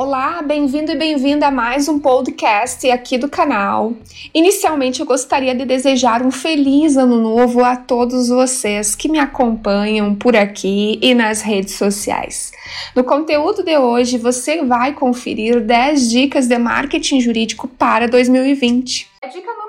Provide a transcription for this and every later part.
Olá, bem-vindo e bem-vinda a mais um podcast aqui do canal. Inicialmente, eu gostaria de desejar um feliz ano novo a todos vocês que me acompanham por aqui e nas redes sociais. No conteúdo de hoje, você vai conferir 10 dicas de marketing jurídico para 2020. A dica número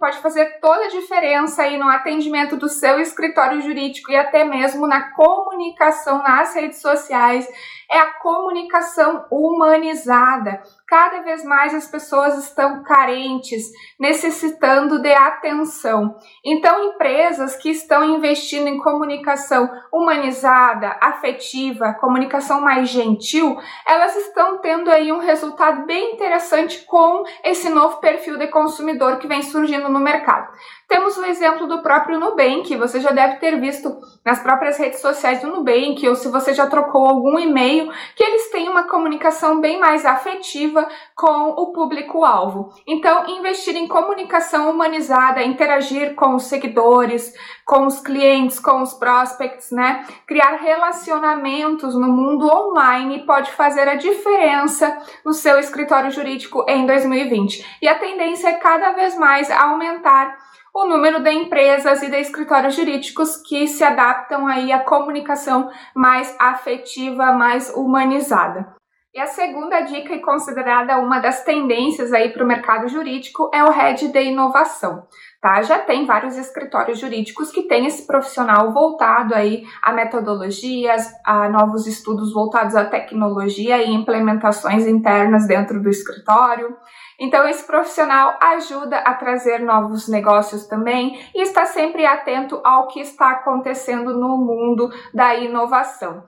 pode fazer toda a diferença aí no atendimento do seu escritório jurídico e até mesmo na comunicação nas redes sociais é a comunicação humanizada. Cada vez mais as pessoas estão carentes, necessitando de atenção. Então, empresas que estão investindo em comunicação humanizada, afetiva, comunicação mais gentil, elas estão tendo aí um resultado bem interessante com esse novo perfil de consumidor que vem surgindo no mercado. Temos o exemplo do próprio Nubank, você já deve ter visto nas próprias redes sociais do Nubank, ou se você já trocou algum e-mail, que eles têm uma comunicação bem mais afetiva com o público-alvo. Então, investir em comunicação humanizada, interagir com os seguidores, com os clientes, com os prospects, né? Criar relacionamentos no mundo online pode fazer a diferença no seu escritório jurídico em 2020. E a tendência é cada vez mais aumentar o número de empresas e de escritórios jurídicos que se adaptam aí à comunicação mais afetiva, mais humanizada. E a segunda dica e considerada uma das tendências aí para o mercado jurídico é o Head de Inovação. Tá? Já tem vários escritórios jurídicos que têm esse profissional voltado aí a metodologias, a novos estudos voltados à tecnologia e implementações internas dentro do escritório. Então, esse profissional ajuda a trazer novos negócios também e está sempre atento ao que está acontecendo no mundo da inovação.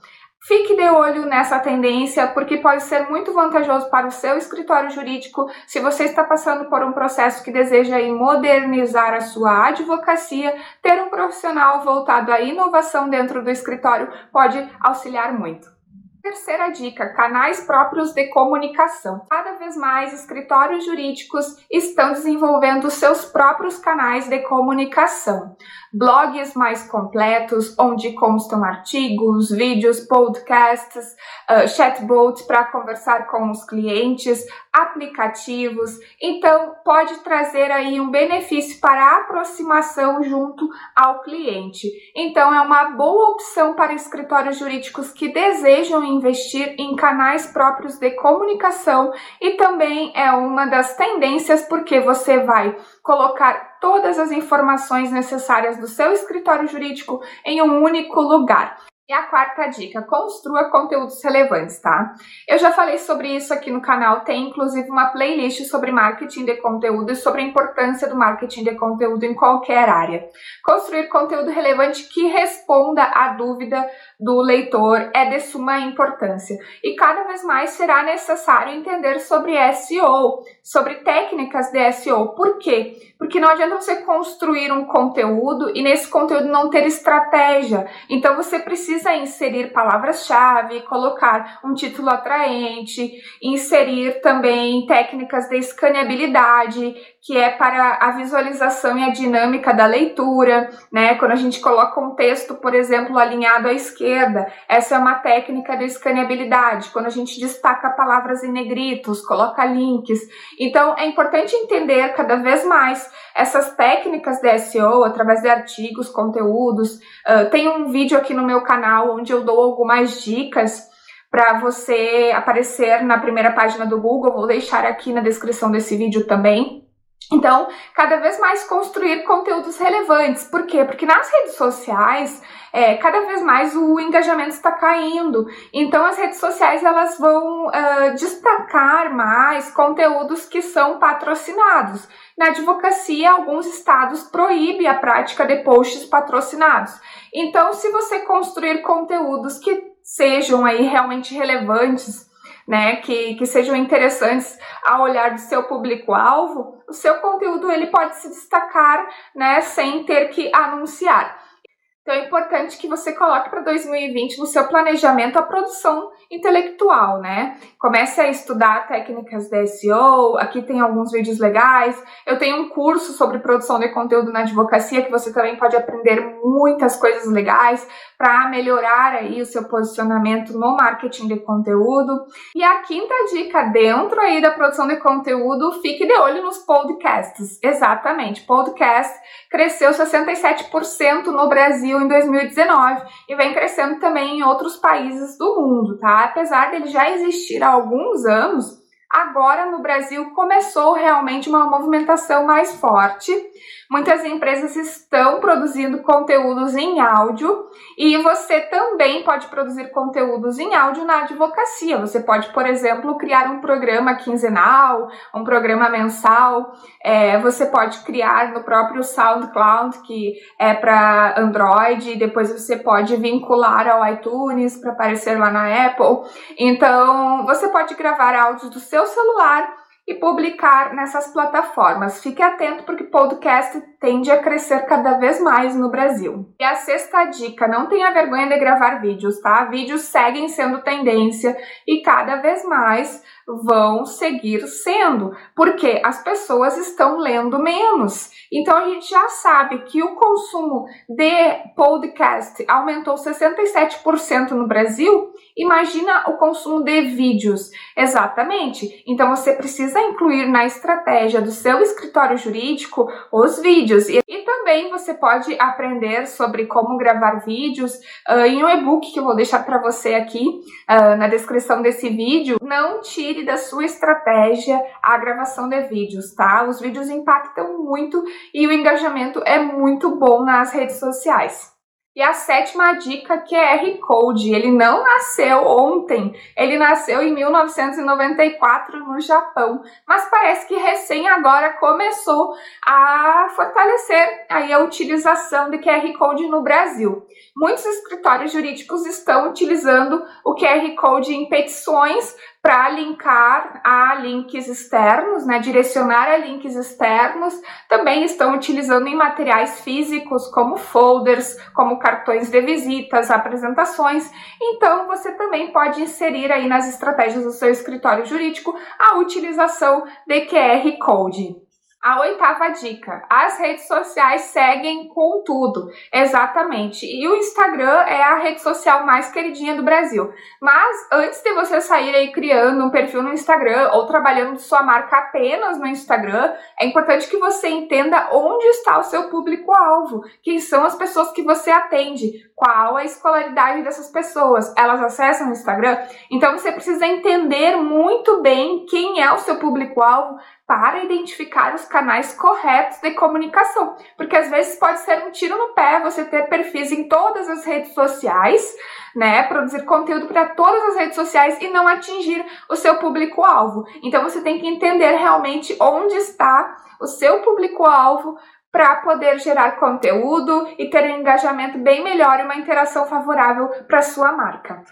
Fique de olho nessa tendência, porque pode ser muito vantajoso para o seu escritório jurídico se você está passando por um processo que deseja modernizar a sua advocacia. Ter um profissional voltado à inovação dentro do escritório pode auxiliar muito. Terceira dica: canais próprios de comunicação. Cada vez mais escritórios jurídicos estão desenvolvendo seus próprios canais de comunicação. Blogs mais completos, onde constam artigos, vídeos, podcasts, uh, chatbots para conversar com os clientes, aplicativos. Então, pode trazer aí um benefício para a aproximação junto ao cliente. Então, é uma boa opção para escritórios jurídicos que desejam investir em canais próprios de comunicação e também é uma das tendências porque você vai colocar todas as informações necessárias do seu escritório jurídico em um único lugar. E a quarta dica, construa conteúdos relevantes, tá? Eu já falei sobre isso aqui no canal, tem inclusive uma playlist sobre marketing de conteúdo e sobre a importância do marketing de conteúdo em qualquer área. Construir conteúdo relevante que responda à dúvida do leitor é de suma importância. E cada vez mais será necessário entender sobre SEO, sobre técnicas de SEO. Por quê? Porque não adianta você construir um conteúdo e nesse conteúdo não ter estratégia. Então você precisa inserir palavras-chave, colocar um título atraente, inserir também técnicas de escaneabilidade, que é para a visualização e a dinâmica da leitura, né? Quando a gente coloca um texto, por exemplo, alinhado à esquerda, essa é uma técnica de escaneabilidade. Quando a gente destaca palavras em negritos, coloca links. Então, é importante entender cada vez mais essas técnicas de SEO através de artigos, conteúdos. Uh, tem um vídeo aqui no meu canal onde eu dou algumas dicas para você aparecer na primeira página do Google. Vou deixar aqui na descrição desse vídeo também. Então, cada vez mais construir conteúdos relevantes. Por quê? Porque nas redes sociais, é, cada vez mais o engajamento está caindo. Então, as redes sociais elas vão uh, destacar mais conteúdos que são patrocinados. Na advocacia, alguns estados proíbem a prática de posts patrocinados. Então, se você construir conteúdos que sejam aí realmente relevantes, né, que, que sejam interessantes ao olhar do seu público-alvo, o seu conteúdo ele pode se destacar, né, sem ter que anunciar. Então é importante que você coloque para 2020 no seu planejamento a produção intelectual, né? Comece a estudar técnicas de SEO, aqui tem alguns vídeos legais. Eu tenho um curso sobre produção de conteúdo na advocacia que você também pode aprender muitas coisas legais para melhorar aí o seu posicionamento no marketing de conteúdo. E a quinta dica dentro aí da produção de conteúdo, fique de olho nos podcasts. Exatamente, podcast cresceu 67% no Brasil em 2019 e vem crescendo também em outros países do mundo, tá? Apesar dele já existir há alguns anos, agora no Brasil começou realmente uma movimentação mais forte. Muitas empresas estão produzindo conteúdos em áudio e você também pode produzir conteúdos em áudio na advocacia. Você pode, por exemplo, criar um programa quinzenal, um programa mensal. É, você pode criar no próprio SoundCloud, que é para Android, e depois você pode vincular ao iTunes para aparecer lá na Apple. Então, você pode gravar áudios do seu celular e publicar nessas plataformas. Fique atento porque podcast tende a crescer cada vez mais no Brasil. E a sexta dica, não tenha vergonha de gravar vídeos, tá? Vídeos seguem sendo tendência e cada vez mais vão seguir sendo, porque as pessoas estão lendo menos. Então a gente já sabe que o consumo de podcast aumentou 67% no Brasil. Imagina o consumo de vídeos. Exatamente. Então você precisa incluir na estratégia do seu escritório jurídico os vídeos. E, e também você pode aprender sobre como gravar vídeos uh, em um e-book que eu vou deixar para você aqui uh, na descrição desse vídeo. Não tire da sua estratégia a gravação de vídeos, tá? Os vídeos impactam muito e o engajamento é muito bom nas redes sociais. E a sétima dica QR Code, ele não nasceu ontem, ele nasceu em 1994 no Japão, mas parece que recém agora começou a fortalecer aí a utilização de QR Code no Brasil. Muitos escritórios jurídicos estão utilizando o QR Code em petições para linkar a links externos, né, direcionar a links externos, também estão utilizando em materiais físicos como folders, como cartões de visitas, apresentações. Então, você também pode inserir aí nas estratégias do seu escritório jurídico a utilização de QR Code. A oitava dica: as redes sociais seguem com tudo. Exatamente. E o Instagram é a rede social mais queridinha do Brasil. Mas antes de você sair aí criando um perfil no Instagram ou trabalhando sua marca apenas no Instagram, é importante que você entenda onde está o seu público-alvo, quem são as pessoas que você atende, qual a escolaridade dessas pessoas. Elas acessam o Instagram? Então você precisa entender muito bem quem é o seu público-alvo para identificar os canais corretos de comunicação, porque às vezes pode ser um tiro no pé você ter perfis em todas as redes sociais, né, produzir conteúdo para todas as redes sociais e não atingir o seu público-alvo. Então você tem que entender realmente onde está o seu público-alvo para poder gerar conteúdo e ter um engajamento bem melhor e uma interação favorável para sua marca.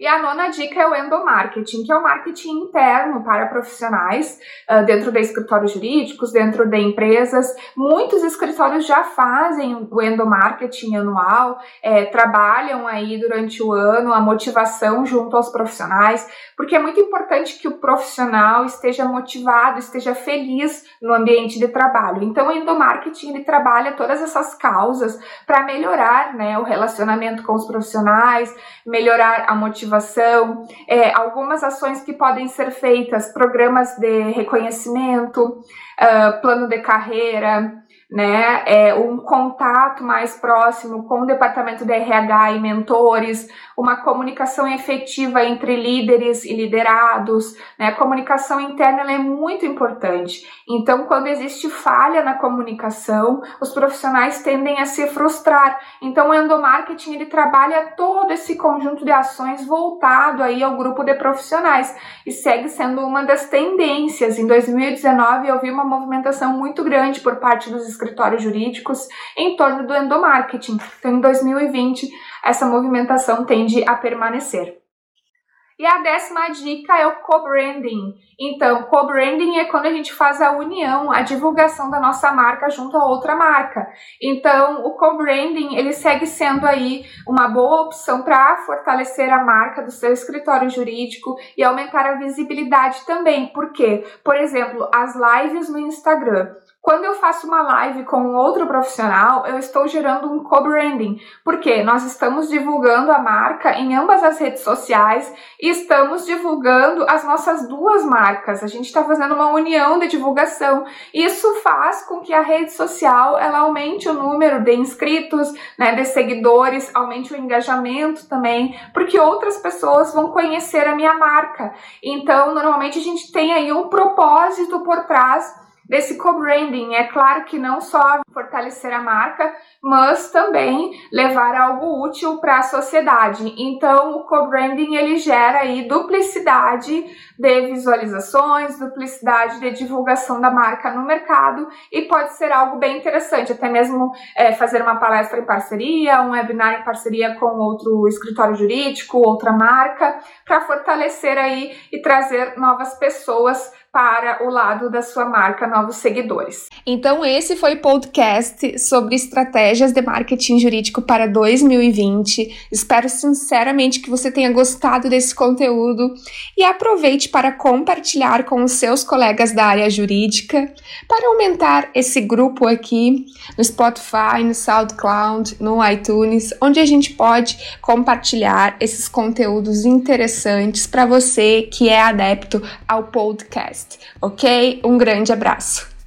E a nona dica é o endomarketing, que é o marketing interno para profissionais uh, dentro de escritórios jurídicos, dentro de empresas. Muitos escritórios já fazem o endomarketing anual, é, trabalham aí durante o ano a motivação junto aos profissionais, porque é muito importante que o profissional esteja motivado, esteja feliz no ambiente de trabalho. Então, o endomarketing ele trabalha todas essas causas para melhorar né, o relacionamento com os profissionais, melhorar a motivação motivação, é, algumas ações que podem ser feitas, programas de reconhecimento, uh, plano de carreira, né? É, um contato mais próximo com o departamento de RH e mentores, uma comunicação efetiva entre líderes e liderados, né? Comunicação interna é muito importante. Então, quando existe falha na comunicação, os profissionais tendem a se frustrar. Então, o endomarketing ele trabalha todo esse conjunto de ações voltado aí ao grupo de profissionais e segue sendo uma das tendências. Em 2019, eu vi uma movimentação muito grande por parte dos escritórios jurídicos em torno do endomarketing. Então, em 2020, essa movimentação tende a permanecer. E a décima dica é o co-branding. Então, co-branding é quando a gente faz a união, a divulgação da nossa marca junto a outra marca. Então, o co-branding, ele segue sendo aí uma boa opção para fortalecer a marca do seu escritório jurídico e aumentar a visibilidade também. Por quê? Por exemplo, as lives no Instagram. Quando eu faço uma live com outro profissional, eu estou gerando um co-branding, porque nós estamos divulgando a marca em ambas as redes sociais e estamos divulgando as nossas duas marcas. A gente está fazendo uma união de divulgação. Isso faz com que a rede social ela aumente o número de inscritos, né, de seguidores, aumente o engajamento também, porque outras pessoas vão conhecer a minha marca. Então, normalmente a gente tem aí um propósito por trás desse co-branding. É claro que não só fortalecer a marca, mas também levar algo útil para a sociedade. Então, o co-branding ele gera aí duplicidade de visualizações, duplicidade de divulgação da marca no mercado e pode ser algo bem interessante, até mesmo é, fazer uma palestra em parceria, um webinar em parceria com outro escritório jurídico, outra marca, para fortalecer aí e trazer novas pessoas para o lado da sua marca, novos seguidores. Então, esse foi o podcast sobre estratégias de marketing jurídico para 2020. Espero sinceramente que você tenha gostado desse conteúdo e aproveite para compartilhar com os seus colegas da área jurídica para aumentar esse grupo aqui no Spotify, no SoundCloud, no iTunes, onde a gente pode compartilhar esses conteúdos interessantes para você que é adepto ao podcast ok? Um grande abraço.